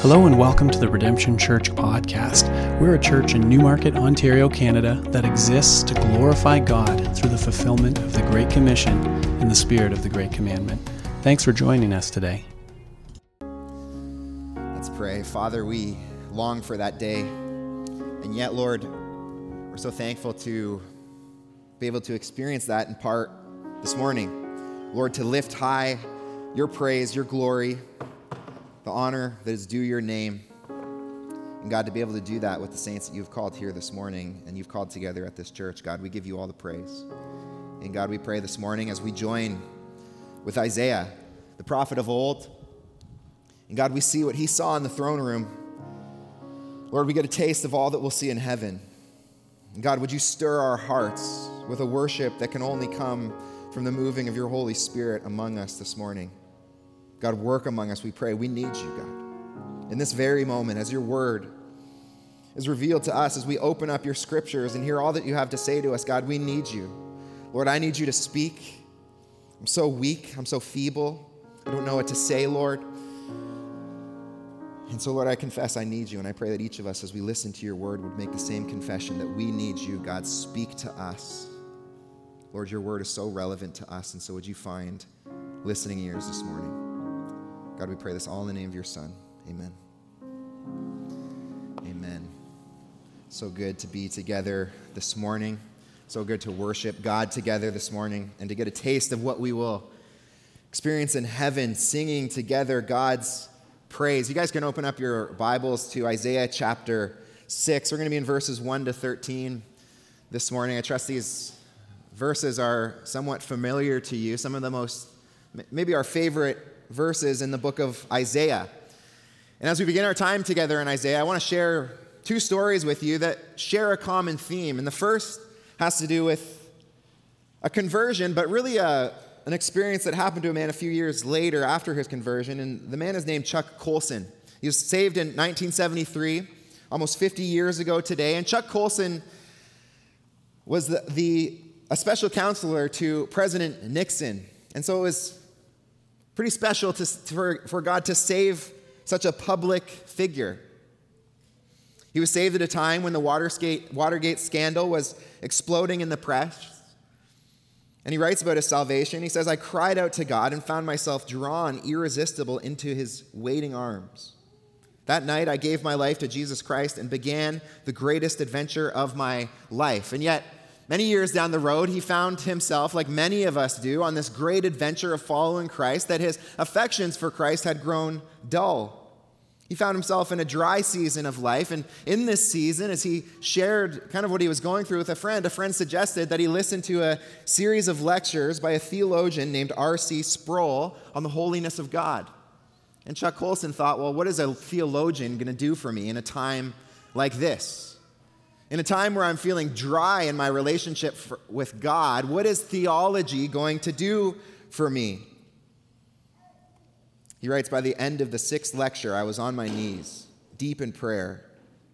Hello and welcome to the Redemption Church podcast. We're a church in Newmarket, Ontario, Canada that exists to glorify God through the fulfillment of the Great Commission in the spirit of the Great Commandment. Thanks for joining us today. Let's pray. Father, we long for that day. And yet, Lord, we're so thankful to be able to experience that in part this morning. Lord, to lift high your praise, your glory, the honor that is due your name. And God, to be able to do that with the saints that you've called here this morning and you've called together at this church, God, we give you all the praise. And God, we pray this morning as we join with Isaiah, the prophet of old. And God, we see what he saw in the throne room. Lord, we get a taste of all that we'll see in heaven. And God, would you stir our hearts with a worship that can only come from the moving of your Holy Spirit among us this morning? God, work among us, we pray. We need you, God. In this very moment, as your word is revealed to us, as we open up your scriptures and hear all that you have to say to us, God, we need you. Lord, I need you to speak. I'm so weak, I'm so feeble. I don't know what to say, Lord. And so, Lord, I confess I need you, and I pray that each of us, as we listen to your word, would make the same confession that we need you. God, speak to us. Lord, your word is so relevant to us, and so would you find listening ears this morning? God, we pray this all in the name of your Son. Amen. Amen. So good to be together this morning. So good to worship God together this morning and to get a taste of what we will experience in heaven, singing together God's praise. You guys can open up your Bibles to Isaiah chapter 6. We're going to be in verses 1 to 13 this morning. I trust these verses are somewhat familiar to you, some of the most, maybe our favorite verses in the book of Isaiah. And as we begin our time together in Isaiah, I want to share two stories with you that share a common theme. And the first has to do with a conversion, but really a, an experience that happened to a man a few years later after his conversion. And the man is named Chuck Colson. He was saved in 1973, almost 50 years ago today. And Chuck Colson was the, the a special counselor to President Nixon. And so it was Pretty special to, for, for God to save such a public figure. He was saved at a time when the Watergate, Watergate scandal was exploding in the press. And he writes about his salvation. He says, I cried out to God and found myself drawn irresistible into his waiting arms. That night, I gave my life to Jesus Christ and began the greatest adventure of my life. And yet, Many years down the road, he found himself, like many of us do, on this great adventure of following Christ, that his affections for Christ had grown dull. He found himself in a dry season of life, and in this season, as he shared kind of what he was going through with a friend, a friend suggested that he listen to a series of lectures by a theologian named R.C. Sproul on the holiness of God. And Chuck Colson thought, well, what is a theologian going to do for me in a time like this? In a time where I'm feeling dry in my relationship for, with God, what is theology going to do for me? He writes By the end of the sixth lecture, I was on my knees, deep in prayer,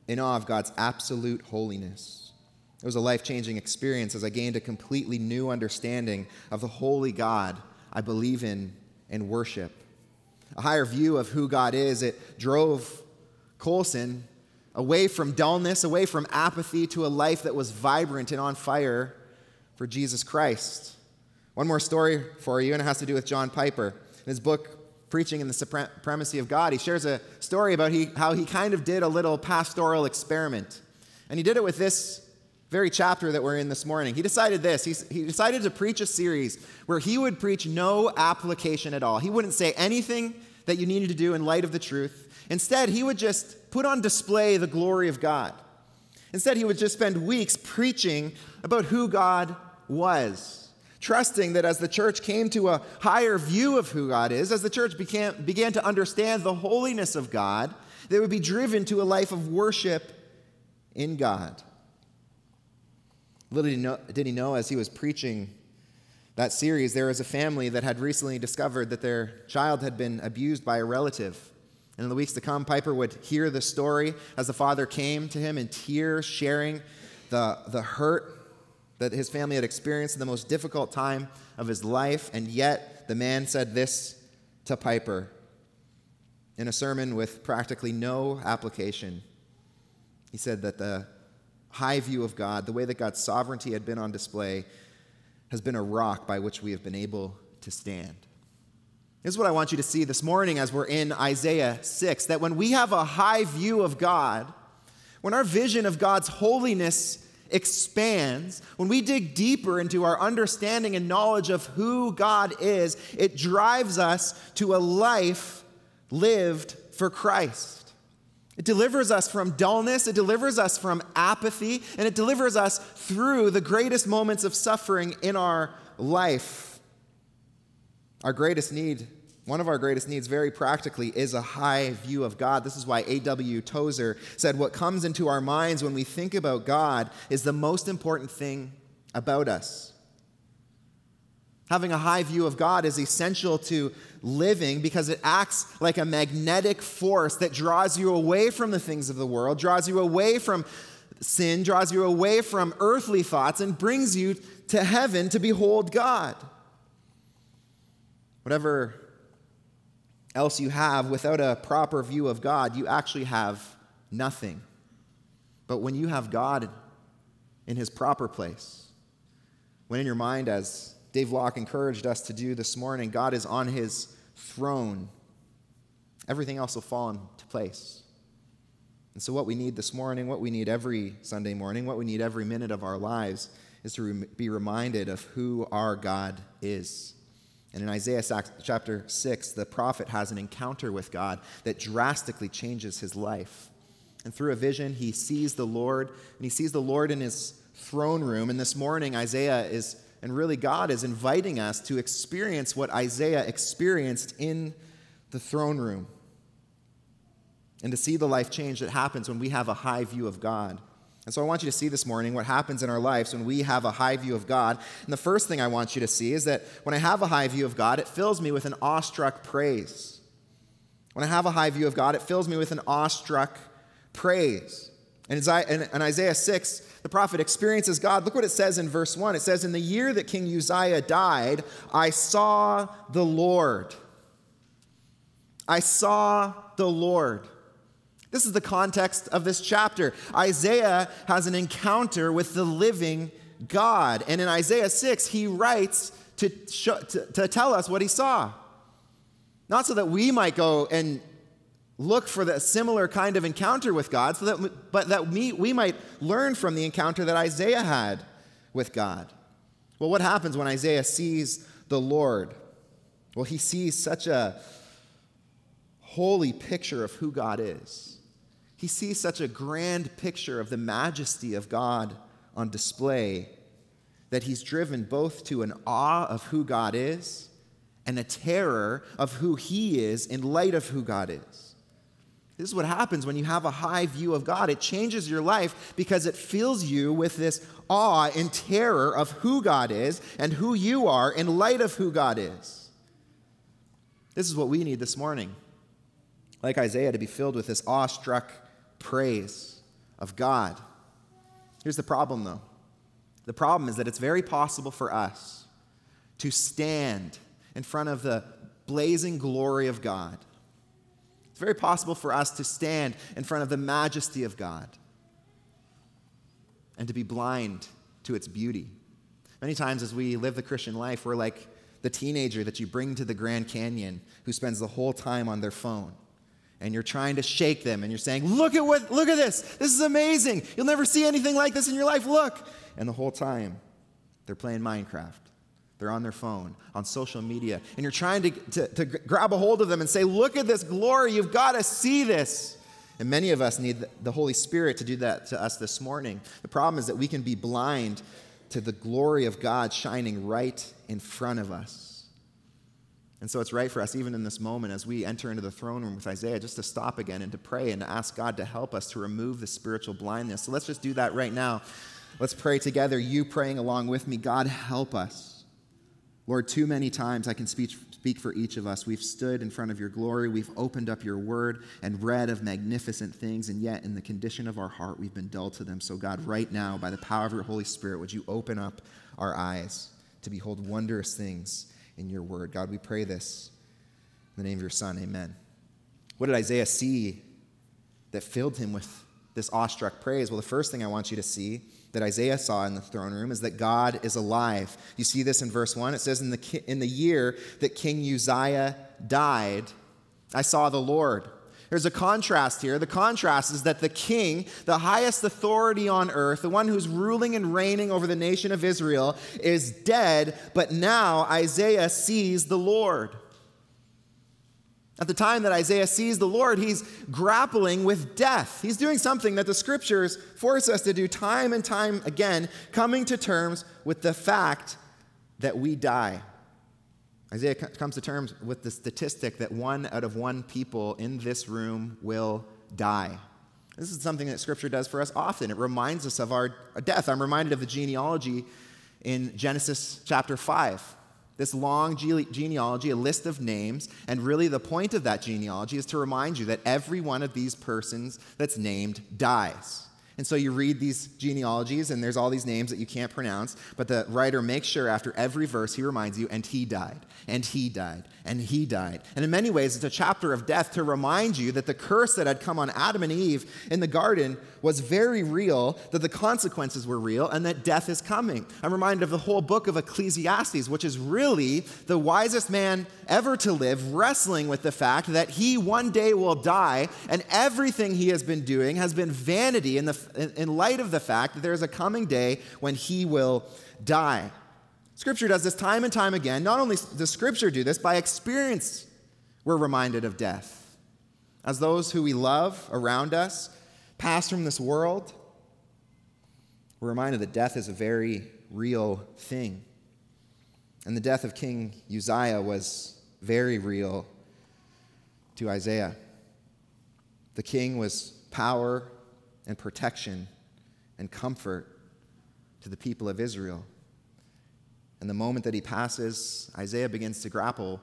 in awe of God's absolute holiness. It was a life changing experience as I gained a completely new understanding of the holy God I believe in and worship. A higher view of who God is, it drove Colson away from dullness, away from apathy to a life that was vibrant and on fire for Jesus Christ. One more story for you, and it has to do with John Piper. In his book, Preaching in the Supremacy of God, he shares a story about he, how he kind of did a little pastoral experiment. And he did it with this very chapter that we're in this morning. He decided this. He, he decided to preach a series where he would preach no application at all. He wouldn't say anything that you needed to do in light of the truth. Instead, he would just put on display the glory of God. Instead, he would just spend weeks preaching about who God was, trusting that as the church came to a higher view of who God is, as the church began, began to understand the holiness of God, they would be driven to a life of worship in God. Little did he know, did he know as he was preaching that series, there was a family that had recently discovered that their child had been abused by a relative. And in the weeks to come, Piper would hear the story as the father came to him in tears, sharing the, the hurt that his family had experienced in the most difficult time of his life. And yet, the man said this to Piper in a sermon with practically no application. He said that the high view of God, the way that God's sovereignty had been on display, has been a rock by which we have been able to stand. This is what I want you to see this morning as we're in Isaiah 6 that when we have a high view of God, when our vision of God's holiness expands, when we dig deeper into our understanding and knowledge of who God is, it drives us to a life lived for Christ. It delivers us from dullness, it delivers us from apathy, and it delivers us through the greatest moments of suffering in our life. Our greatest need, one of our greatest needs, very practically, is a high view of God. This is why A.W. Tozer said, What comes into our minds when we think about God is the most important thing about us. Having a high view of God is essential to living because it acts like a magnetic force that draws you away from the things of the world, draws you away from sin, draws you away from earthly thoughts, and brings you to heaven to behold God. Whatever else you have without a proper view of God, you actually have nothing. But when you have God in his proper place, when in your mind, as Dave Locke encouraged us to do this morning. God is on his throne. Everything else will fall into place. And so, what we need this morning, what we need every Sunday morning, what we need every minute of our lives is to be reminded of who our God is. And in Isaiah chapter 6, the prophet has an encounter with God that drastically changes his life. And through a vision, he sees the Lord, and he sees the Lord in his throne room. And this morning, Isaiah is and really, God is inviting us to experience what Isaiah experienced in the throne room and to see the life change that happens when we have a high view of God. And so I want you to see this morning what happens in our lives when we have a high view of God. And the first thing I want you to see is that when I have a high view of God, it fills me with an awestruck praise. When I have a high view of God, it fills me with an awestruck praise. And in Isaiah 6, the prophet experiences God. Look what it says in verse 1. It says, In the year that King Uzziah died, I saw the Lord. I saw the Lord. This is the context of this chapter. Isaiah has an encounter with the living God. And in Isaiah 6, he writes to, show, to, to tell us what he saw. Not so that we might go and look for the similar kind of encounter with God, so that, but that we, we might learn from the encounter that Isaiah had with God. Well, what happens when Isaiah sees the Lord? Well, he sees such a holy picture of who God is. He sees such a grand picture of the majesty of God on display that he's driven both to an awe of who God is and a terror of who he is in light of who God is. This is what happens when you have a high view of God. It changes your life because it fills you with this awe and terror of who God is and who you are in light of who God is. This is what we need this morning. Like Isaiah, to be filled with this awestruck praise of God. Here's the problem, though the problem is that it's very possible for us to stand in front of the blazing glory of God it's very possible for us to stand in front of the majesty of God and to be blind to its beauty. Many times as we live the Christian life, we're like the teenager that you bring to the Grand Canyon who spends the whole time on their phone. And you're trying to shake them and you're saying, Look at what, look at this. This is amazing. You'll never see anything like this in your life. Look. And the whole time, they're playing Minecraft they're on their phone, on social media, and you're trying to, to, to, grab a hold of them and say, Look at this glory, you've got to see this. And many of us need the Holy Spirit to do that to us this morning. The problem is that we can be blind to the glory of God shining right in front of us. And so it's right for us, even in this moment, as we enter into the throne room with Isaiah, just to stop again and to pray and to ask God to help us to remove the spiritual blindness. So let's just do that right now. Let's pray together, you praying along with me. God, help us. Lord, too many times I can speak, speak for each of us. We've stood in front of your glory, we've opened up your word and read of magnificent things, and yet in the condition of our heart, we've been dull to them. So, God, right now, by the power of your Holy Spirit, would you open up our eyes to behold wondrous things in your word? God, we pray this in the name of your Son. Amen. What did Isaiah see that filled him with this awestruck praise? Well, the first thing I want you to see that Isaiah saw in the throne room is that God is alive. You see this in verse 1. It says, In the, in the year that King Uzziah died, I saw the Lord. There's a contrast here. The contrast is that the king, the highest authority on earth, the one who's ruling and reigning over the nation of Israel, is dead, but now Isaiah sees the Lord. At the time that Isaiah sees the Lord, he's grappling with death. He's doing something that the scriptures force us to do time and time again, coming to terms with the fact that we die. Isaiah comes to terms with the statistic that one out of one people in this room will die. This is something that Scripture does for us often. It reminds us of our death. I'm reminded of the genealogy in Genesis chapter 5. This long genealogy, a list of names, and really the point of that genealogy is to remind you that every one of these persons that's named dies. And so you read these genealogies, and there's all these names that you can't pronounce, but the writer makes sure after every verse he reminds you, and he died, and he died, and he died. And in many ways, it's a chapter of death to remind you that the curse that had come on Adam and Eve in the garden was very real, that the consequences were real, and that death is coming. I'm reminded of the whole book of Ecclesiastes, which is really the wisest man ever to live, wrestling with the fact that he one day will die, and everything he has been doing has been vanity in the in light of the fact that there's a coming day when he will die. Scripture does this time and time again. Not only does Scripture do this, by experience, we're reminded of death. As those who we love around us pass from this world, we're reminded that death is a very real thing. And the death of King Uzziah was very real to Isaiah. The king was power and protection and comfort to the people of Israel. And the moment that he passes, Isaiah begins to grapple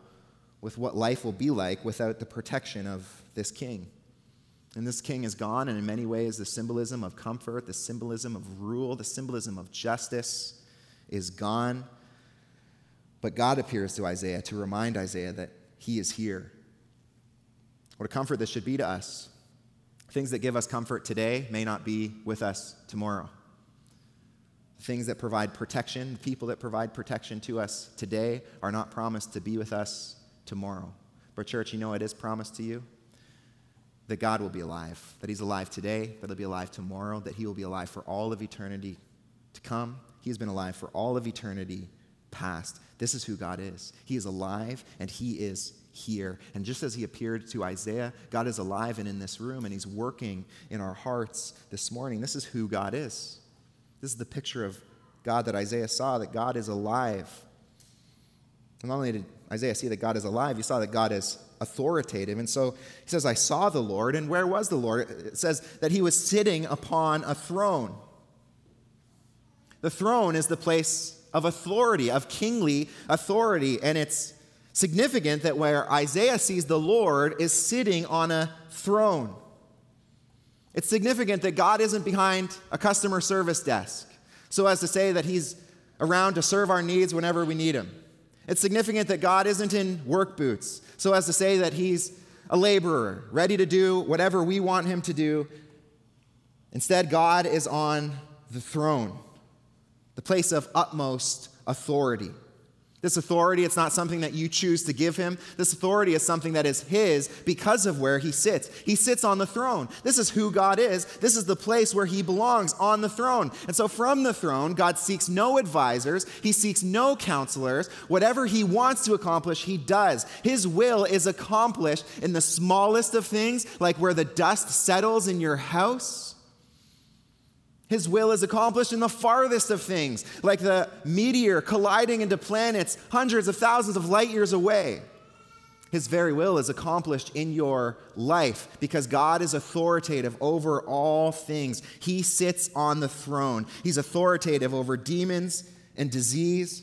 with what life will be like without the protection of this king. And this king is gone, and in many ways, the symbolism of comfort, the symbolism of rule, the symbolism of justice is gone. But God appears to Isaiah to remind Isaiah that he is here. What a comfort this should be to us. Things that give us comfort today may not be with us tomorrow. Things that provide protection, people that provide protection to us today, are not promised to be with us tomorrow. But, church, you know it is promised to you that God will be alive, that He's alive today, that He'll be alive tomorrow, that He will be alive for all of eternity to come. He has been alive for all of eternity past. This is who God is. He is alive and He is here. And just as he appeared to Isaiah, God is alive and in this room, and he's working in our hearts this morning. This is who God is. This is the picture of God that Isaiah saw, that God is alive. And not only did Isaiah see that God is alive, he saw that God is authoritative. And so he says, I saw the Lord. And where was the Lord? It says that he was sitting upon a throne. The throne is the place of authority, of kingly authority, and it's significant that where Isaiah sees the Lord is sitting on a throne. It's significant that God isn't behind a customer service desk, so as to say that he's around to serve our needs whenever we need him. It's significant that God isn't in work boots, so as to say that he's a laborer, ready to do whatever we want him to do. Instead, God is on the throne, the place of utmost authority. This authority, it's not something that you choose to give him. This authority is something that is his because of where he sits. He sits on the throne. This is who God is. This is the place where he belongs on the throne. And so from the throne, God seeks no advisors, he seeks no counselors. Whatever he wants to accomplish, he does. His will is accomplished in the smallest of things, like where the dust settles in your house his will is accomplished in the farthest of things, like the meteor colliding into planets hundreds of thousands of light years away. His very will is accomplished in your life because God is authoritative over all things. He sits on the throne, He's authoritative over demons and disease.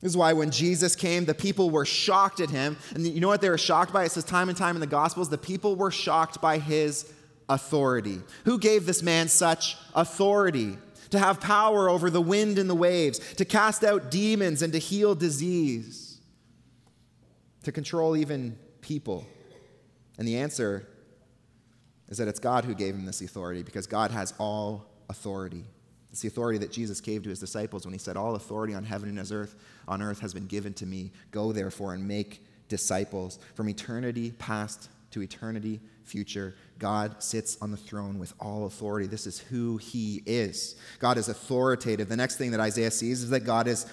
This is why when Jesus came, the people were shocked at him. And you know what they were shocked by? It says time and time in the Gospels the people were shocked by his authority? Who gave this man such authority to have power over the wind and the waves, to cast out demons and to heal disease, to control even people? And the answer is that it's God who gave him this authority because God has all authority. It's the authority that Jesus gave to his disciples when he said, All authority on heaven and earth, on earth has been given to me. Go therefore and make disciples. From eternity past to eternity future, God sits on the throne with all authority. This is who he is. God is authoritative. The next thing that Isaiah sees is that God is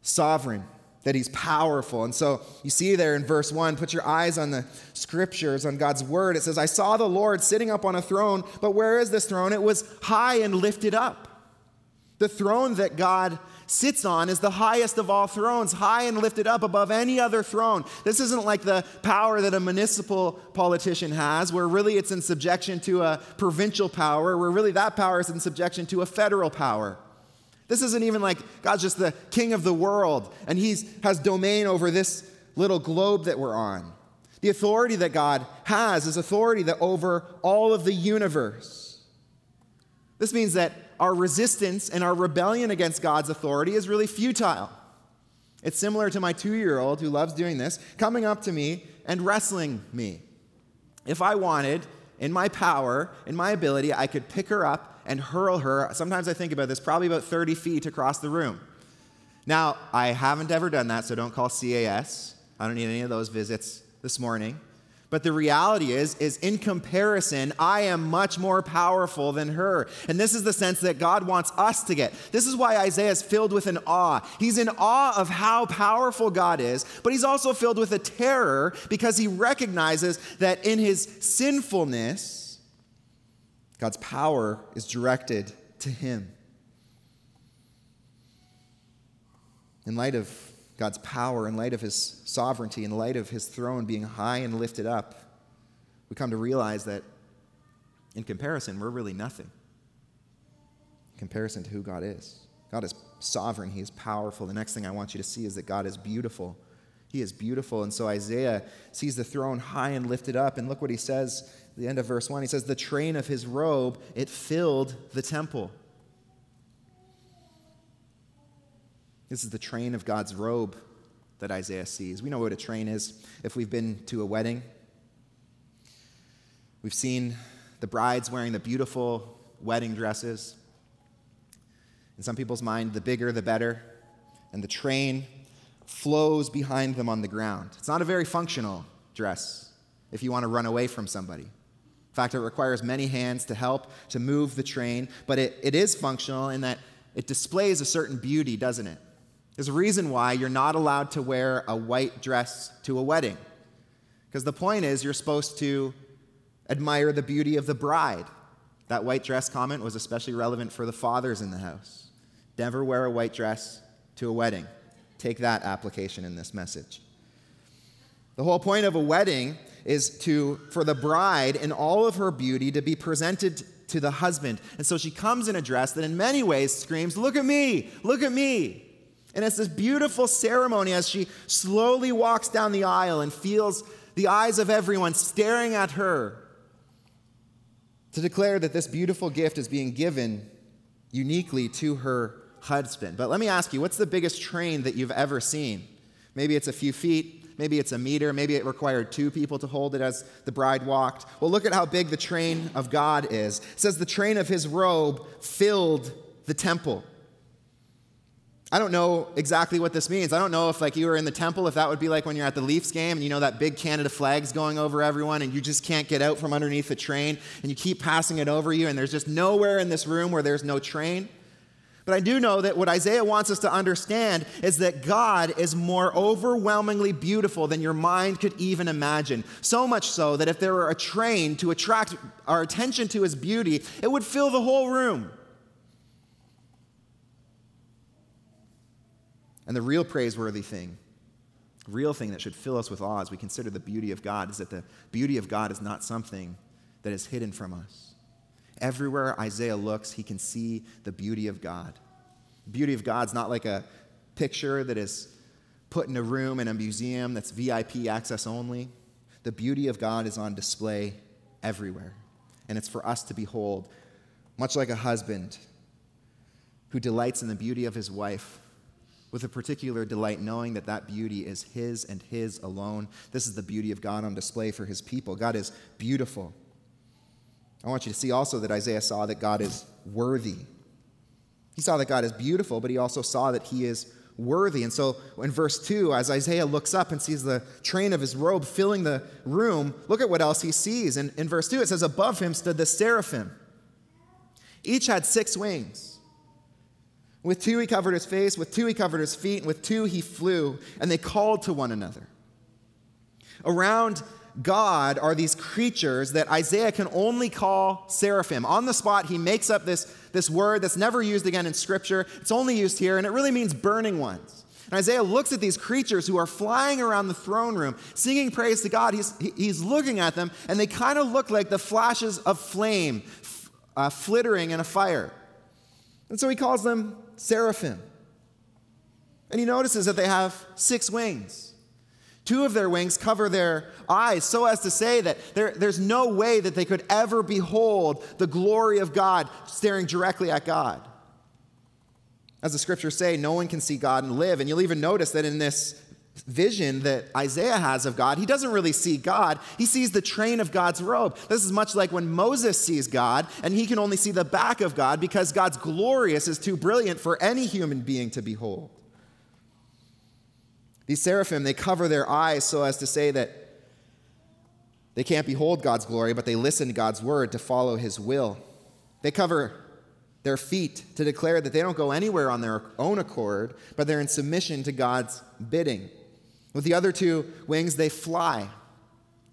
sovereign that he's powerful. And so you see there in verse 1, put your eyes on the scriptures, on God's word. It says, I saw the Lord sitting up on a throne, but where is this throne? It was high and lifted up. The throne that God sits on is the highest of all thrones, high and lifted up above any other throne. This isn't like the power that a municipal politician has, where really it's in subjection to a provincial power, where really that power is in subjection to a federal power. This isn't even like God's just the king of the world and he has domain over this little globe that we're on. The authority that God has is authority that over all of the universe. This means that our resistance and our rebellion against God's authority is really futile. It's similar to my two year old who loves doing this, coming up to me and wrestling me. If I wanted, in my power, in my ability, I could pick her up and hurl her, sometimes I think about this, probably about 30 feet across the room. Now, I haven't ever done that, so don't call CAS. I don't need any of those visits this morning. But the reality is, is in comparison, I am much more powerful than her. And this is the sense that God wants us to get. This is why Isaiah is filled with an awe. He's in awe of how powerful God is, but he's also filled with a terror because he recognizes that in his sinfulness, God's power is directed to him. In light of God's power, in light of his sovereignty, in light of his throne being high and lifted up, we come to realize that in comparison, we're really nothing. In comparison to who God is. God is sovereign, He is powerful. The next thing I want you to see is that God is beautiful. He is beautiful. And so Isaiah sees the throne high and lifted up. And look what he says the end of verse 1. He says, The train of his robe, it filled the temple. This is the train of God's robe that Isaiah sees. We know what a train is if we've been to a wedding. We've seen the brides wearing the beautiful wedding dresses. In some people's mind, the bigger the better. And the train flows behind them on the ground. It's not a very functional dress if you want to run away from somebody. In fact, it requires many hands to help to move the train, but it, it is functional in that it displays a certain beauty, doesn't it? There's a reason why you're not allowed to wear a white dress to a wedding. Because the point is, you're supposed to admire the beauty of the bride. That white dress comment was especially relevant for the fathers in the house. Never wear a white dress to a wedding. Take that application in this message. The whole point of a wedding is to for the bride in all of her beauty to be presented to the husband. And so she comes in a dress that in many ways screams, "Look at me! Look at me!" And it's this beautiful ceremony as she slowly walks down the aisle and feels the eyes of everyone staring at her to declare that this beautiful gift is being given uniquely to her husband. But let me ask you, what's the biggest train that you've ever seen? Maybe it's a few feet, Maybe it's a meter. Maybe it required two people to hold it as the bride walked. Well, look at how big the train of God is. It says the train of his robe filled the temple. I don't know exactly what this means. I don't know if like you were in the temple, if that would be like when you're at the Leafs game and you know that big Canada flag's going over everyone and you just can't get out from underneath the train and you keep passing it over you and there's just nowhere in this room where there's no train. But I do know that what Isaiah wants us to understand is that God is more overwhelmingly beautiful than your mind could even imagine. So much so that if there were a train to attract our attention to his beauty, it would fill the whole room. And the real praiseworthy thing, real thing that should fill us with awe as we consider the beauty of God, is that the beauty of God is not something that is hidden from us. Everywhere Isaiah looks, he can see the beauty of God. The beauty of God's not like a picture that is put in a room in a museum that's VIP access only. The beauty of God is on display everywhere, and it's for us to behold, much like a husband who delights in the beauty of his wife. With a particular delight, knowing that that beauty is His and His alone. This is the beauty of God on display for His people. God is beautiful. I want you to see also that Isaiah saw that God is worthy. He saw that God is beautiful, but he also saw that he is worthy. And so in verse 2, as Isaiah looks up and sees the train of his robe filling the room, look at what else he sees. And in verse 2, it says, Above him stood the seraphim. Each had six wings. With two, he covered his face. With two, he covered his feet. And with two, he flew. And they called to one another. Around God are these creatures that Isaiah can only call seraphim. On the spot, he makes up this, this word that's never used again in Scripture. It's only used here, and it really means burning ones. And Isaiah looks at these creatures who are flying around the throne room, singing praise to God. He's, he's looking at them, and they kind of look like the flashes of flame uh, flittering in a fire. And so he calls them seraphim. And he notices that they have six wings. Two of their wings cover their eyes so as to say that there, there's no way that they could ever behold the glory of God staring directly at God. As the scriptures say, no one can see God and live. And you'll even notice that in this vision that Isaiah has of God, he doesn't really see God. He sees the train of God's robe. This is much like when Moses sees God and he can only see the back of God because God's glorious is too brilliant for any human being to behold. These seraphim, they cover their eyes so as to say that they can't behold God's glory, but they listen to God's word to follow his will. They cover their feet to declare that they don't go anywhere on their own accord, but they're in submission to God's bidding. With the other two wings, they fly.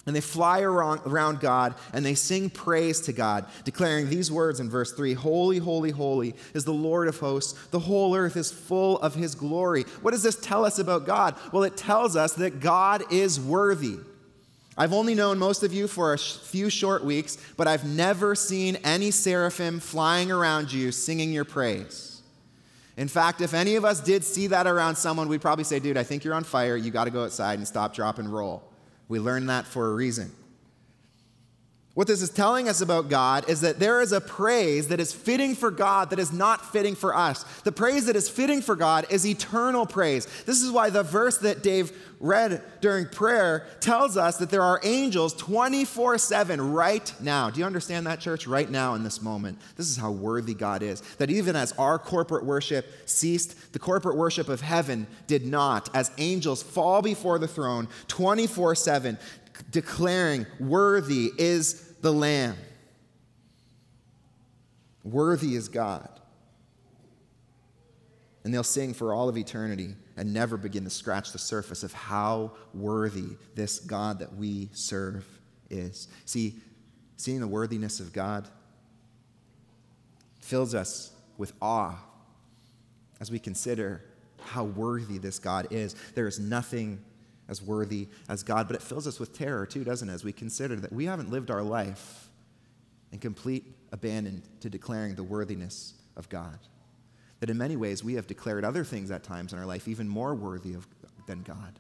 And they fly around, God and they sing praise to God, declaring these words in verse 3 Holy, holy, holy is the Lord of hosts. The whole earth is full of his glory. What does this tell us about God? Well, it tells us that God is worthy. I've only known most of you for a few short weeks, but I've never seen any seraphim flying around you singing your praise. In fact, if any of us did see that around someone, we'd probably say, dude, I think you're on fire. You got to go outside and stop, drop, and roll. We learned that for a reason. What this is telling us about God is that there is a praise that is fitting for God that is not fitting for us. The praise that is fitting for God is eternal praise. This is why the verse that Dave read during prayer tells us that there are angels 24 7 right now. Do you understand that, church? Right now in this moment. This is how worthy God is. That even as our corporate worship ceased, the corporate worship of heaven did not. As angels fall before the throne 24 7, declaring, Worthy is the Lamb. Worthy is God. And they'll sing for all of eternity and never begin to scratch the surface of how worthy this God that we serve is. See, seeing the worthiness of God fills us with awe as we consider how worthy this God is. There is nothing as worthy as God, but it fills us with terror too, doesn't it, as we consider that we haven't lived our life in complete abandon to declaring the worthiness of God. That in many ways we have declared other things at times in our life even more worthy of, than God.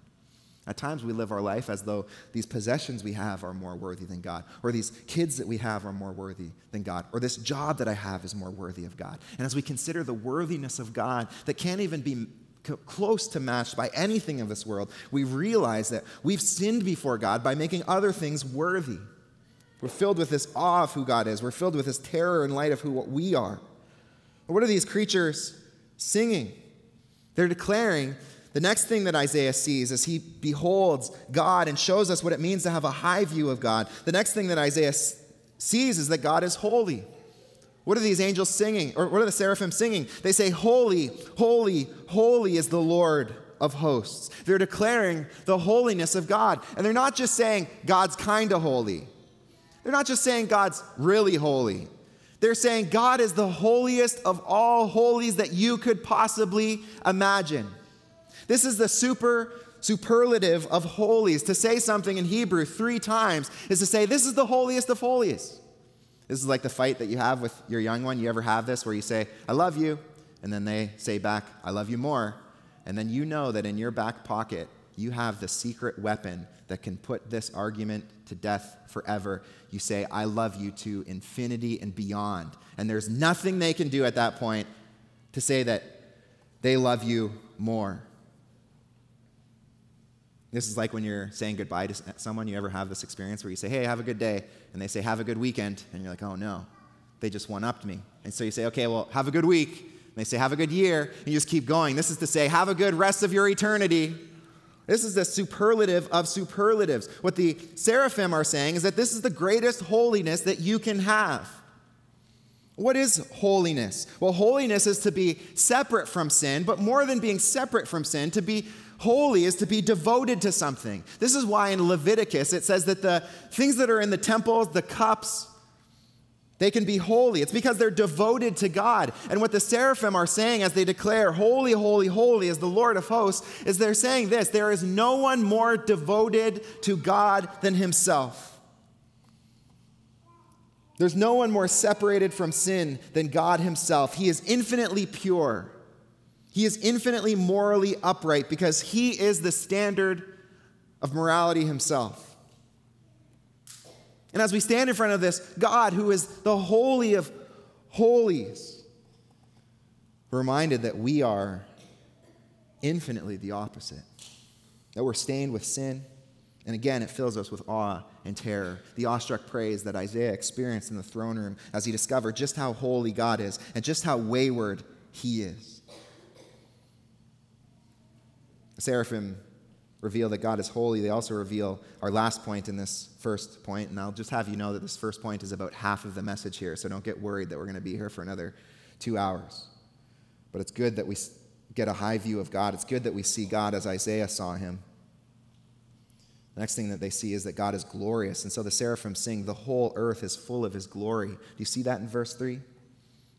At times we live our life as though these possessions we have are more worthy than God, or these kids that we have are more worthy than God, or this job that I have is more worthy of God. And as we consider the worthiness of God that can't even be close to matched by anything of this world, we realize that we've sinned before God by making other things worthy. We're filled with this awe of who God is. We're filled with this terror in light of who we are. what are these creatures singing? They're declaring the next thing that Isaiah sees as he beholds God and shows us what it means to have a high view of God. The next thing that Isaiah sees is that God is holy. What are these angels singing? Or what are the seraphim singing? They say, Holy, holy, holy is the Lord of hosts. They're declaring the holiness of God. And they're not just saying God's kind of holy, they're not just saying God's really holy. They're saying God is the holiest of all holies that you could possibly imagine. This is the super superlative of holies. To say something in Hebrew three times is to say, This is the holiest of holies. This is like the fight that you have with your young one. You ever have this where you say, I love you, and then they say back, I love you more. And then you know that in your back pocket, you have the secret weapon that can put this argument to death forever. You say, I love you to infinity and beyond. And there's nothing they can do at that point to say that they love you more. This is like when you're saying goodbye to uh, someone. You ever have this experience where you say, Hey, have a good day. And they say, Have a good weekend. And you're like, Oh, no. They just one upped me. And so you say, Okay, well, have a good week. And they say, Have a good year. And you just keep going. This is to say, Have a good rest of your eternity. This is the superlative of superlatives. What the seraphim are saying is that this is the greatest holiness that you can have. What is holiness? Well, holiness is to be separate from sin, but more than being separate from sin, to be holy is to be devoted to something. This is why in Leviticus it says that the things that are in the temples, the cups, they can be holy. It's because they're devoted to God. And what the seraphim are saying as they declare, Holy, holy, holy is the Lord of hosts, is they're saying this there is no one more devoted to God than himself. There's no one more separated from sin than God himself. He is infinitely pure. He is infinitely morally upright because he is the standard of morality himself. And as we stand in front of this God who is the holy of holies, we're reminded that we are infinitely the opposite, that we're stained with sin. And again, it fills us with awe and terror. The awestruck praise that Isaiah experienced in the throne room as he discovered just how holy God is and just how wayward he is. The seraphim reveal that God is holy. They also reveal our last point in this first point. And I'll just have you know that this first point is about half of the message here, so don't get worried that we're going to be here for another two hours. But it's good that we get a high view of God. It's good that we see God as Isaiah saw him. The next thing that they see is that God is glorious. And so the seraphim sing, The whole earth is full of his glory. Do you see that in verse 3?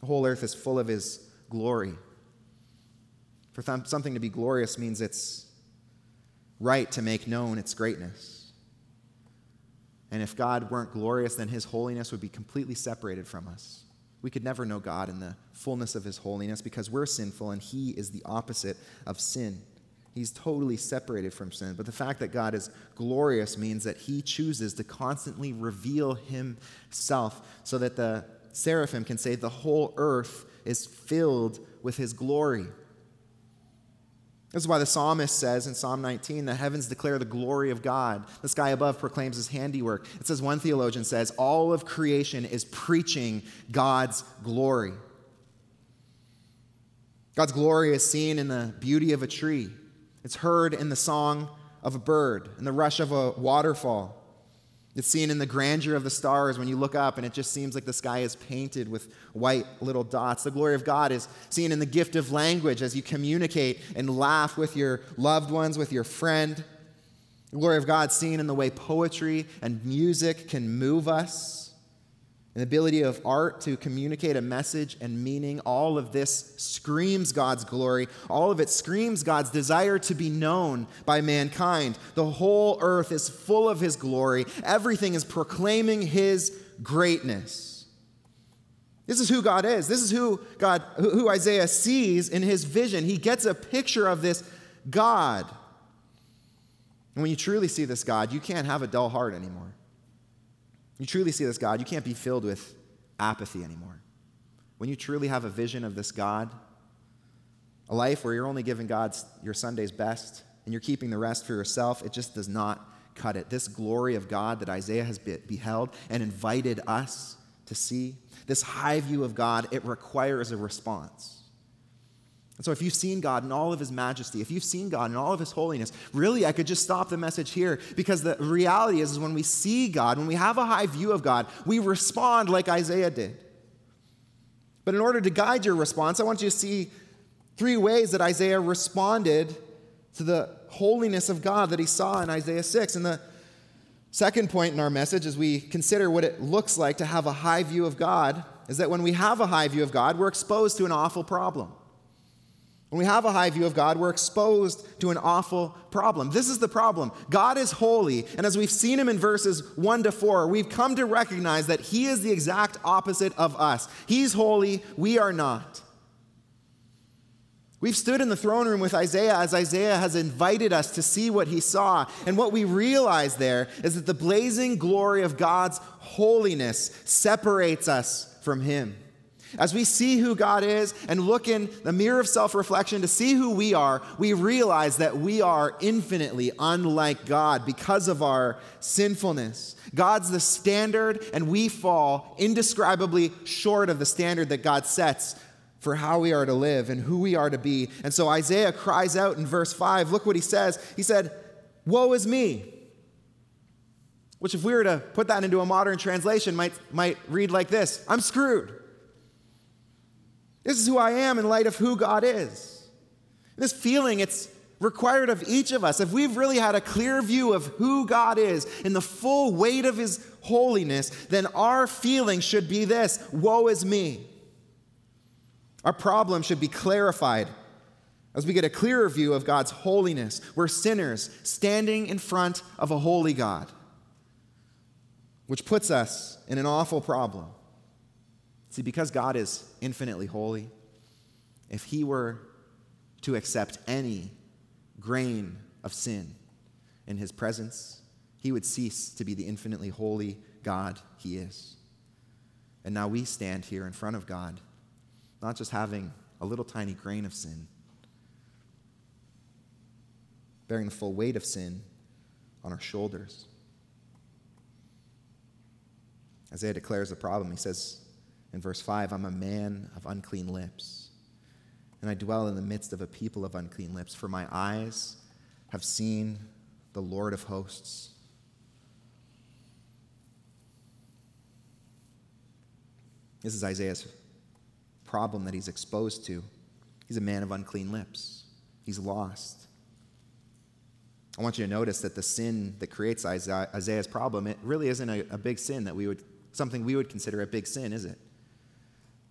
The whole earth is full of his glory. For th- something to be glorious means it's right to make known its greatness. And if God weren't glorious, then his holiness would be completely separated from us. We could never know God in the fullness of his holiness because we're sinful and he is the opposite of sin. He's totally separated from sin. But the fact that God is glorious means that he chooses to constantly reveal himself so that the seraphim can say the whole earth is filled with his glory. This is why the psalmist says in Psalm 19, the heavens declare the glory of God. The sky above proclaims his handiwork. It says, one theologian says, all of creation is preaching God's glory. God's glory is seen in the beauty of a tree, it's heard in the song of a bird, in the rush of a waterfall. It's seen in the grandeur of the stars when you look up and it just seems like the sky is painted with white little dots. The glory of God is seen in the gift of language as you communicate and laugh with your loved ones, with your friend. The glory of God seen in the way poetry and music can move us and the ability of art to communicate a message and meaning, all of this screams God's glory. All of it screams God's desire to be known by mankind. The whole earth is full of His glory, everything is proclaiming His greatness. This is who God is. This is who God who Isaiah sees in his vision. He gets a picture of this God. And when you truly see this God, you can't have a dull heart anymore you truly see this God, you can't be filled with apathy anymore. When you truly have a vision of this God, a life where you're only giving God your Sunday's best and you're keeping the rest for yourself, it just does not cut it. This glory of God that Isaiah has beheld and invited us to see, this high view of God, it requires a response. And so, if you've seen God in all of his majesty, if you've seen God in all of his holiness, really, I could just stop the message here because the reality is, is when we see God, when we have a high view of God, we respond like Isaiah did. But in order to guide your response, I want you to see three ways that Isaiah responded to the holiness of God that he saw in Isaiah 6. And the second point in our message, as we consider what it looks like to have a high view of God, is that when we have a high view of God, we're exposed to an awful problem. When we have a high view of God, we're exposed to an awful problem. This is the problem. God is holy, and as we've seen him in verses 1 to 4, we've come to recognize that he is the exact opposite of us. He's holy, we are not. We've stood in the throne room with Isaiah as Isaiah has invited us to see what he saw. And what we realize there is that the blazing glory of God's holiness separates us from him. As we see who God is and look in the mirror of self reflection to see who we are, we realize that we are infinitely unlike God because of our sinfulness. God's the standard, and we fall indescribably short of the standard that God sets for how we are to live and who we are to be. And so Isaiah cries out in verse 5 look what he says. He said, Woe is me. Which, if we were to put that into a modern translation, might, might read like this I'm screwed. This is who I am in light of who God is. This feeling, it's required of each of us. If we've really had a clear view of who God is in the full weight of His holiness, then our feeling should be this Woe is me. Our problem should be clarified as we get a clearer view of God's holiness. We're sinners standing in front of a holy God, which puts us in an awful problem. See, because God is infinitely holy, if He were to accept any grain of sin in His presence, He would cease to be the infinitely holy God He is. And now we stand here in front of God, not just having a little tiny grain of sin, bearing the full weight of sin on our shoulders. Isaiah declares the problem. He says, in verse 5, I'm a man of unclean lips, and I dwell in the midst of a people of unclean lips, for my eyes have seen the Lord of hosts. This is Isaiah's problem that he's exposed to. He's a man of unclean lips, he's lost. I want you to notice that the sin that creates Isaiah's problem, it really isn't a, a big sin that we would, something we would consider a big sin, is it?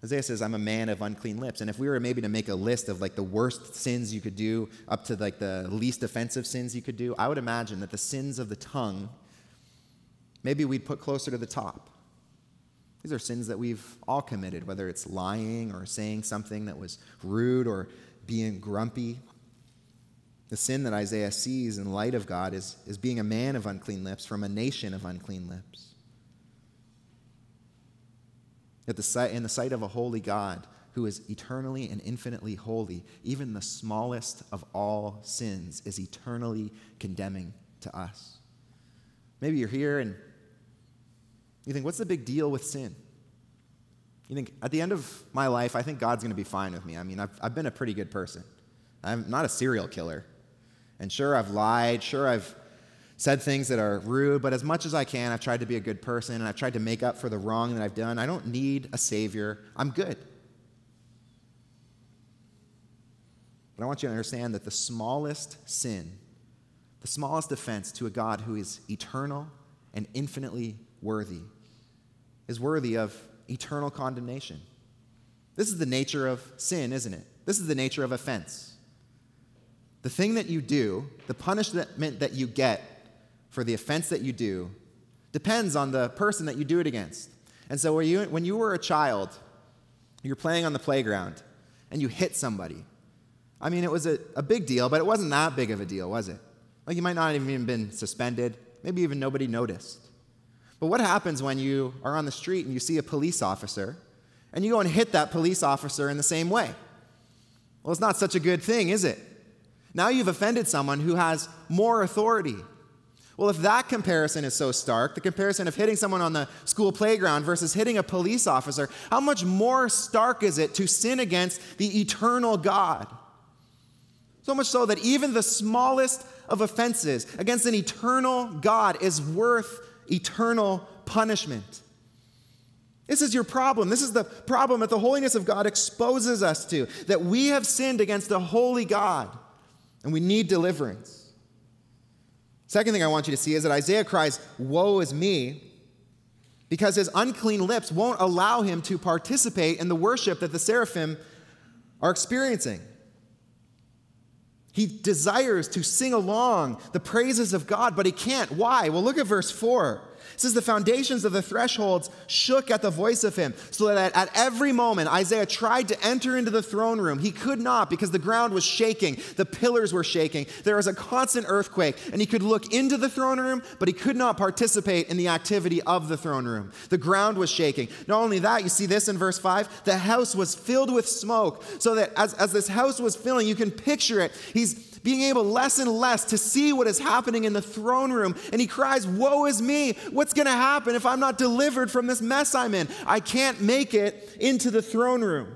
Isaiah says, I'm a man of unclean lips. And if we were maybe to make a list of like the worst sins you could do up to like the least offensive sins you could do, I would imagine that the sins of the tongue, maybe we'd put closer to the top. These are sins that we've all committed, whether it's lying or saying something that was rude or being grumpy. The sin that Isaiah sees in light of God is, is being a man of unclean lips from a nation of unclean lips. The, in the sight of a holy God who is eternally and infinitely holy, even the smallest of all sins is eternally condemning to us. Maybe you're here and you think, what's the big deal with sin? You think, at the end of my life, I think God's going to be fine with me. I mean, I've, I've been a pretty good person. I'm not a serial killer. And sure, I've lied. Sure, I've said things that are rude, but as much as I can, I've tried to be a good person and I've tried to make up for the wrong that I've done. I don't need a Savior. I'm good. But I want you to understand that the smallest sin, the smallest offense to a God who is eternal and infinitely worthy, is worthy of eternal condemnation. This is the nature of sin, isn't it? This is the nature of offense. The thing that you do, the punishment that you get for the offense that you do depends on the person that you do it against. And so when you, when you were a child, you're playing on the playground and you hit somebody. I mean, it was a, a big deal, but it wasn't that big of a deal, was it? Like you might not have even been suspended, maybe even nobody noticed. But what happens when you are on the street and you see a police officer and you go and hit that police officer in the same way? Well, it's not such a good thing, is it? Now you've offended someone who has more authority, well, if that comparison is so stark, the comparison of hitting someone on the school playground versus hitting a police officer, how much more stark is it to sin against the eternal God? So much so that even the smallest of offenses against an eternal God is worth eternal punishment. This is your problem. This is the problem that the holiness of God exposes us to that we have sinned against a holy God and we need deliverance. Second thing I want you to see is that Isaiah cries, Woe is me, because his unclean lips won't allow him to participate in the worship that the seraphim are experiencing. He desires to sing along the praises of God, but he can't. Why? Well, look at verse 4. Says the foundations of the thresholds shook at the voice of him, so that at every moment Isaiah tried to enter into the throne room. He could not because the ground was shaking, the pillars were shaking. There was a constant earthquake, and he could look into the throne room, but he could not participate in the activity of the throne room. The ground was shaking. Not only that, you see this in verse 5 the house was filled with smoke, so that as, as this house was filling, you can picture it. He's being able less and less to see what is happening in the throne room. And he cries, Woe is me! What's going to happen if I'm not delivered from this mess I'm in? I can't make it into the throne room.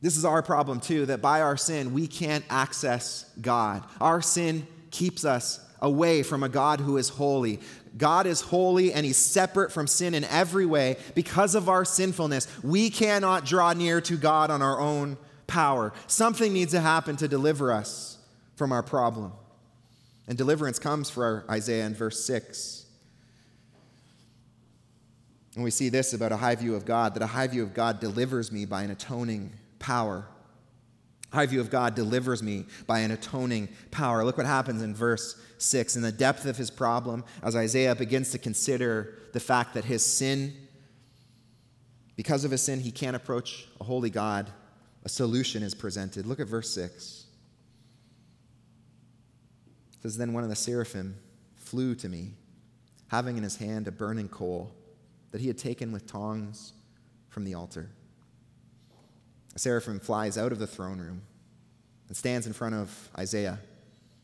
This is our problem too, that by our sin, we can't access God. Our sin keeps us away from a God who is holy. God is holy and he's separate from sin in every way. Because of our sinfulness, we cannot draw near to God on our own power. Something needs to happen to deliver us from our problem. And deliverance comes for Isaiah in verse 6. And we see this about a high view of God that a high view of God delivers me by an atoning power. High view of God delivers me by an atoning power. Look what happens in verse 6. In the depth of his problem, as Isaiah begins to consider the fact that his sin, because of his sin, he can't approach a holy God a solution is presented. Look at verse 6. It says, Then one of the seraphim flew to me, having in his hand a burning coal that he had taken with tongs from the altar. A seraphim flies out of the throne room and stands in front of Isaiah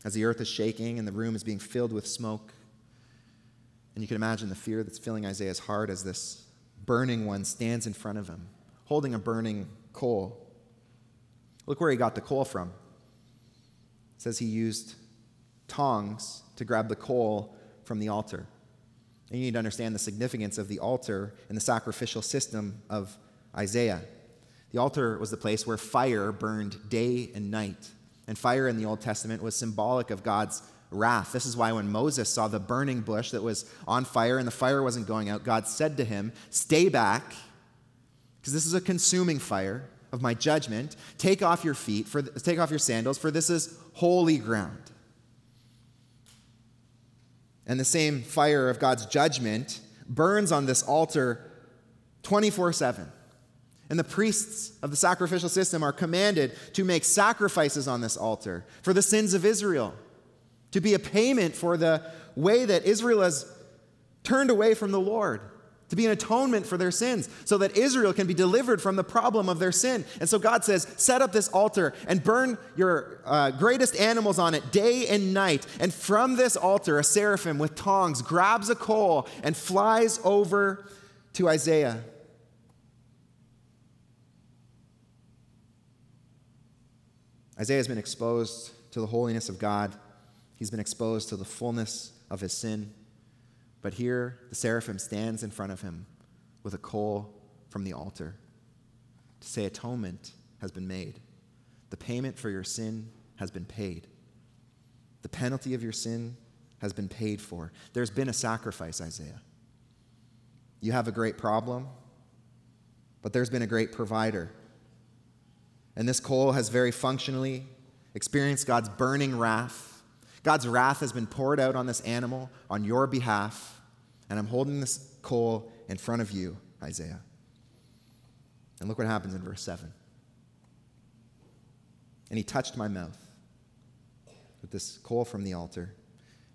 as the earth is shaking and the room is being filled with smoke. And you can imagine the fear that's filling Isaiah's heart as this burning one stands in front of him, holding a burning coal. Look where he got the coal from. It says he used tongs to grab the coal from the altar. And you need to understand the significance of the altar in the sacrificial system of Isaiah. The altar was the place where fire burned day and night. And fire in the Old Testament was symbolic of God's wrath. This is why when Moses saw the burning bush that was on fire and the fire wasn't going out, God said to him, Stay back, because this is a consuming fire of my judgment. Take off your feet, for, take off your sandals, for this is holy ground. And the same fire of God's judgment burns on this altar 24 7. And the priests of the sacrificial system are commanded to make sacrifices on this altar for the sins of Israel, to be a payment for the way that Israel has turned away from the Lord to be an atonement for their sins, so that Israel can be delivered from the problem of their sin. And so God says, Set up this altar and burn your uh, greatest animals on it day and night. And from this altar, a seraphim with tongs grabs a coal and flies over to Isaiah. Isaiah has been exposed to the holiness of God. He's been exposed to the fullness of his sin. But here, the seraphim stands in front of him with a coal from the altar to say, Atonement has been made. The payment for your sin has been paid. The penalty of your sin has been paid for. There's been a sacrifice, Isaiah. You have a great problem, but there's been a great provider. And this coal has very functionally experienced God's burning wrath God's wrath has been poured out on this animal on your behalf, and I'm holding this coal in front of you, Isaiah. And look what happens in verse 7. And he touched my mouth with this coal from the altar.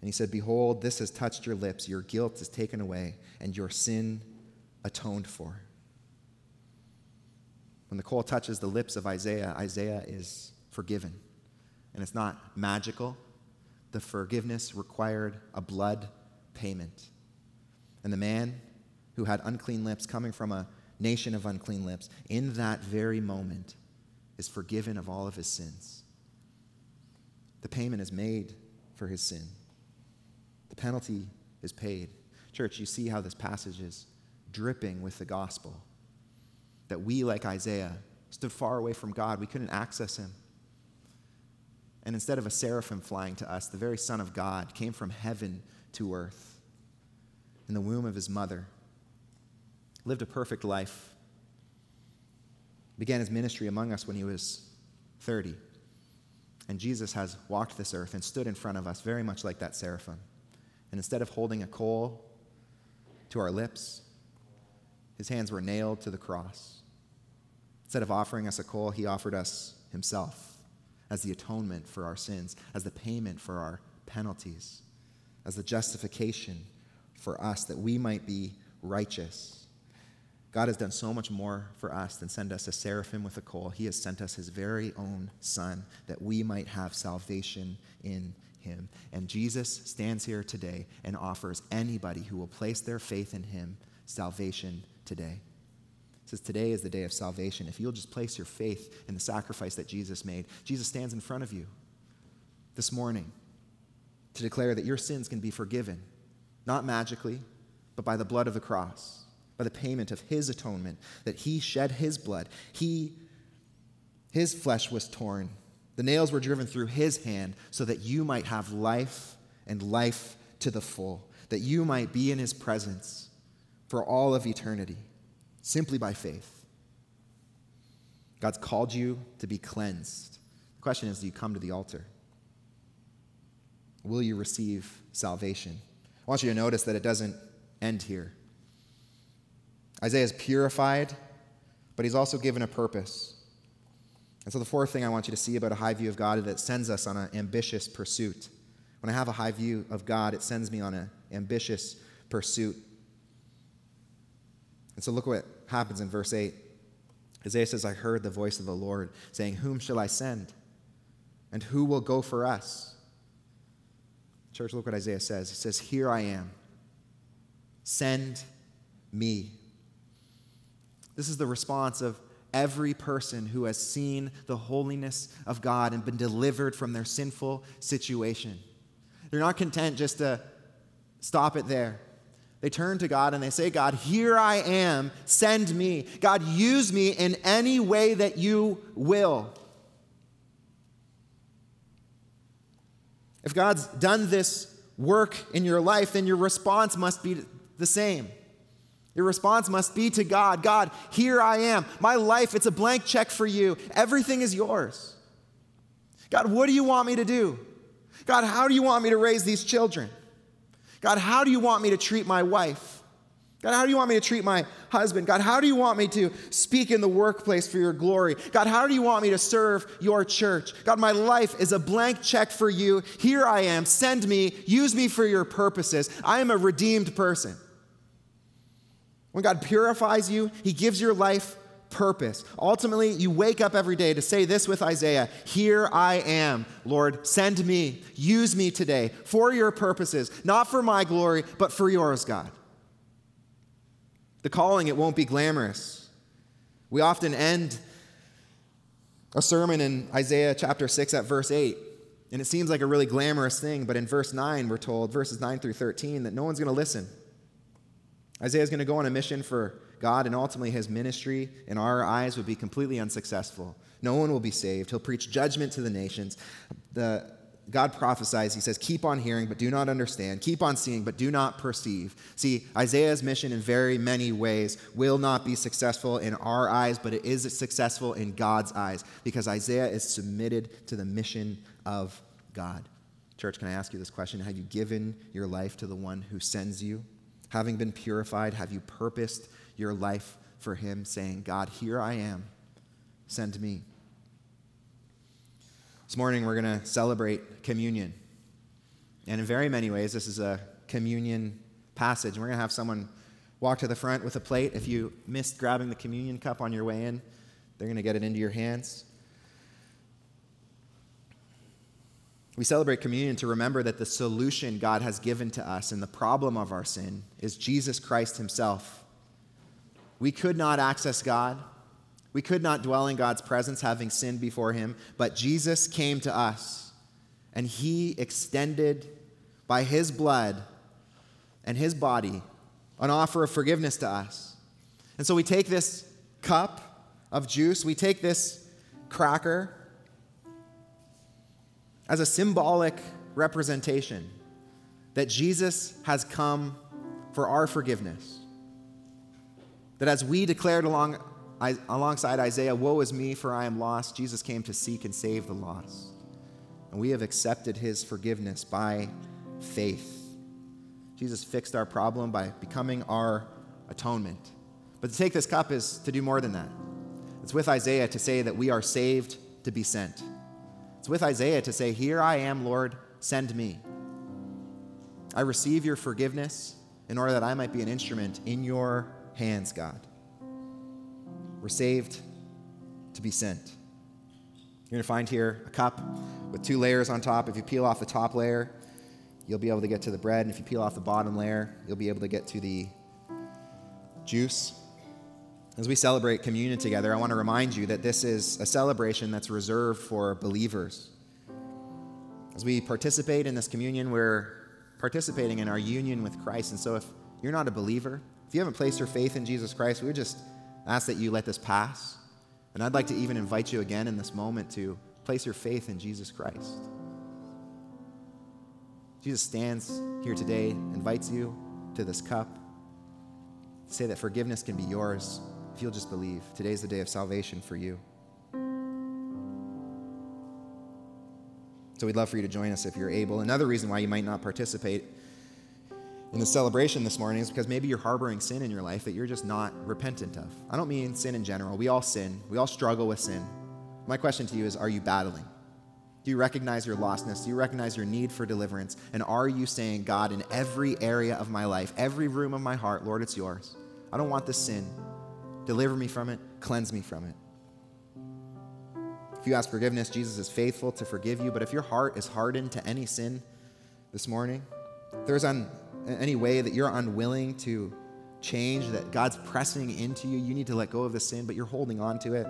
And he said, Behold, this has touched your lips. Your guilt is taken away, and your sin atoned for. When the coal touches the lips of Isaiah, Isaiah is forgiven. And it's not magical, the forgiveness required a blood payment. And the man who had unclean lips coming from a nation of unclean lips, in that very moment, is forgiven of all of his sins. The payment is made for his sin, the penalty is paid. Church, you see how this passage is dripping with the gospel. That we, like Isaiah, stood far away from God, we couldn't access him. And instead of a seraphim flying to us, the very Son of God came from heaven to earth in the womb of his mother, lived a perfect life, began his ministry among us when he was 30. And Jesus has walked this earth and stood in front of us, very much like that seraphim. And instead of holding a coal to our lips, his hands were nailed to the cross. Instead of offering us a coal, he offered us himself as the atonement for our sins, as the payment for our penalties, as the justification for us that we might be righteous. God has done so much more for us than send us a seraphim with a coal. He has sent us his very own Son that we might have salvation in him. And Jesus stands here today and offers anybody who will place their faith in him salvation today. Says today is the day of salvation. If you'll just place your faith in the sacrifice that Jesus made, Jesus stands in front of you this morning to declare that your sins can be forgiven, not magically, but by the blood of the cross, by the payment of his atonement, that he shed his blood. He his flesh was torn the nails were driven through his hand so that you might have life and life to the full, that you might be in his presence for all of eternity, simply by faith. God's called you to be cleansed. The question is do you come to the altar? Will you receive salvation? I want you to notice that it doesn't end here. Isaiah is purified, but he's also given a purpose. And so, the fourth thing I want you to see about a high view of God is that it sends us on an ambitious pursuit. When I have a high view of God, it sends me on an ambitious pursuit. And so, look what happens in verse 8. Isaiah says, I heard the voice of the Lord saying, Whom shall I send? And who will go for us? Church, look what Isaiah says. He says, Here I am. Send me. This is the response of every person who has seen the holiness of God and been delivered from their sinful situation. They're not content just to stop it there. They turn to God and they say, God, here I am, send me. God, use me in any way that you will. If God's done this work in your life, then your response must be the same. Your response must be to God God, here I am. My life, it's a blank check for you. Everything is yours. God, what do you want me to do? God, how do you want me to raise these children? God, how do you want me to treat my wife? God, how do you want me to treat my husband? God, how do you want me to speak in the workplace for your glory? God, how do you want me to serve your church? God, my life is a blank check for you. Here I am. Send me. Use me for your purposes. I am a redeemed person. When God purifies you, He gives your life purpose. Ultimately, you wake up every day to say this with Isaiah Here I am, Lord, send me, use me today for your purposes, not for my glory, but for yours, God. The calling, it won't be glamorous. We often end a sermon in Isaiah chapter 6 at verse 8. And it seems like a really glamorous thing, but in verse 9, we're told, verses 9 through 13, that no one's going to listen. Isaiah is going to go on a mission for God, and ultimately his ministry in our eyes would be completely unsuccessful. No one will be saved. He'll preach judgment to the nations. The, God prophesies, he says, Keep on hearing, but do not understand. Keep on seeing, but do not perceive. See, Isaiah's mission in very many ways will not be successful in our eyes, but it is successful in God's eyes because Isaiah is submitted to the mission of God. Church, can I ask you this question? Have you given your life to the one who sends you? Having been purified, have you purposed your life for Him, saying, God, here I am, send me? This morning, we're going to celebrate communion. And in very many ways, this is a communion passage. And we're going to have someone walk to the front with a plate. If you missed grabbing the communion cup on your way in, they're going to get it into your hands. We celebrate communion to remember that the solution God has given to us and the problem of our sin is Jesus Christ Himself. We could not access God. We could not dwell in God's presence having sinned before Him, but Jesus came to us and He extended by His blood and His body an offer of forgiveness to us. And so we take this cup of juice, we take this cracker, as a symbolic representation that Jesus has come for our forgiveness. That as we declared along, alongside Isaiah, Woe is me, for I am lost, Jesus came to seek and save the lost. And we have accepted his forgiveness by faith. Jesus fixed our problem by becoming our atonement. But to take this cup is to do more than that. It's with Isaiah to say that we are saved to be sent. It's with Isaiah to say, Here I am, Lord, send me. I receive your forgiveness in order that I might be an instrument in your hands, God. We're saved to be sent. You're going to find here a cup with two layers on top. If you peel off the top layer, you'll be able to get to the bread. And if you peel off the bottom layer, you'll be able to get to the juice. As we celebrate communion together, I want to remind you that this is a celebration that's reserved for believers. As we participate in this communion, we're participating in our union with Christ. And so if you're not a believer, if you haven't placed your faith in Jesus Christ, we would just ask that you let this pass. And I'd like to even invite you again in this moment to place your faith in Jesus Christ. Jesus stands here today, invites you to this cup, say that forgiveness can be yours if you'll just believe. Today's the day of salvation for you. So we'd love for you to join us if you're able. Another reason why you might not participate in the celebration this morning is because maybe you're harboring sin in your life that you're just not repentant of. I don't mean sin in general. We all sin, we all struggle with sin. My question to you is Are you battling? Do you recognize your lostness? Do you recognize your need for deliverance? And are you saying, God, in every area of my life, every room of my heart, Lord, it's yours. I don't want this sin. Deliver me from it, cleanse me from it. If you ask forgiveness, Jesus is faithful to forgive you. But if your heart is hardened to any sin this morning, there's un, any way that you're unwilling to change, that God's pressing into you, you need to let go of the sin, but you're holding on to it.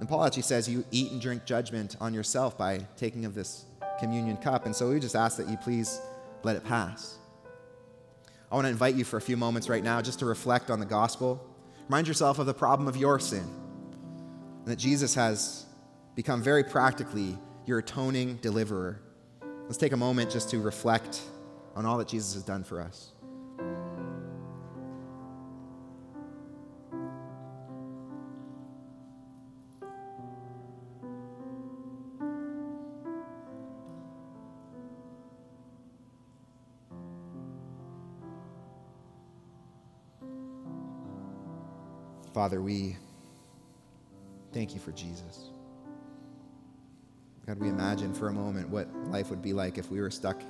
And Paul actually says you eat and drink judgment on yourself by taking of this communion cup. And so we just ask that you please let it pass. I want to invite you for a few moments right now just to reflect on the gospel. Remind yourself of the problem of your sin and that Jesus has become very practically your atoning deliverer. Let's take a moment just to reflect on all that Jesus has done for us. Father, we thank you for Jesus. God, we imagine for a moment what life would be like if we were stuck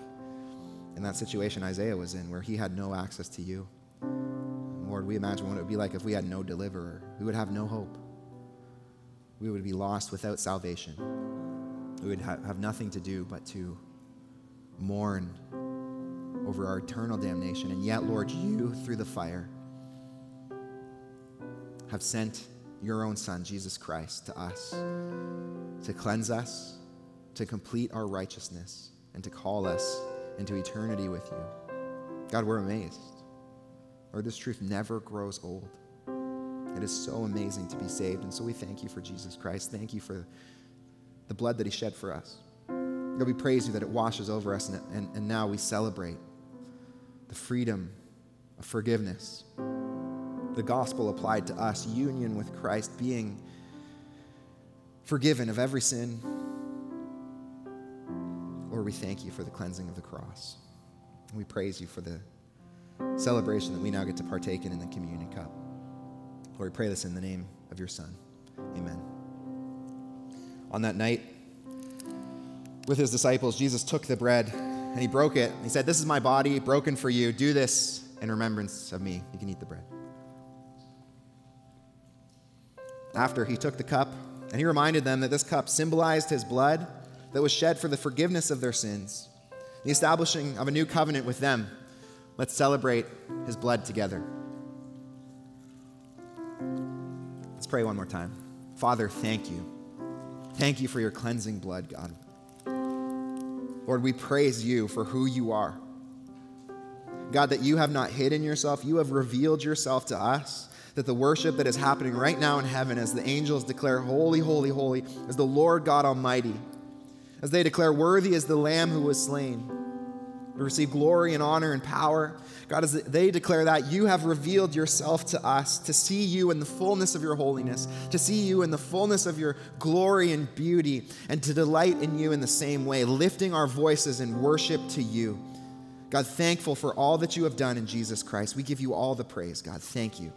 that situation Isaiah was in, where he had no access to you. Lord, we imagine what it would be like if we had no deliverer. We would have no hope. We would be lost without salvation. We would ha- have nothing to do but to mourn over our eternal damnation. And yet, Lord, you, through the fire, have sent your own Son, Jesus Christ, to us to cleanse us, to complete our righteousness, and to call us into eternity with you. God, we're amazed. Lord, this truth never grows old. It is so amazing to be saved. And so we thank you for Jesus Christ. Thank you for the blood that he shed for us. God, we praise you that it washes over us, and, and, and now we celebrate the freedom of forgiveness the gospel applied to us, union with Christ, being forgiven of every sin. Lord, we thank you for the cleansing of the cross. We praise you for the celebration that we now get to partake in in the communion cup. Lord, we pray this in the name of your Son. Amen. On that night, with his disciples, Jesus took the bread and he broke it. He said, This is my body broken for you. Do this in remembrance of me. You can eat the bread. after he took the cup, and he reminded them that this cup symbolized his blood that was shed for the forgiveness of their sins, the establishing of a new covenant with them. Let's celebrate his blood together. Let's pray one more time. Father, thank you. Thank you for your cleansing blood, God. Lord, we praise you for who you are. God, that you have not hidden yourself, you have revealed yourself to us that the worship that is happening right now in heaven as the angels declare, Holy, holy, holy, is the Lord God Almighty, as they declare, Worthy is the Lamb who was slain to receive glory and honor and power. God, as they declare that, you have revealed yourself to us to see you in the fullness of your holiness, to see you in the fullness of your glory and beauty, and to delight in you in the same way, lifting our voices in worship to you. God, thankful for all that you have done in Jesus Christ. We give you all the praise, God. Thank you.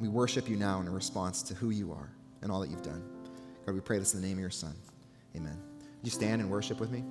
We worship you now in response to who you are and all that you've done. God, we pray this in the name of your Son. Amen. You stand and worship with me?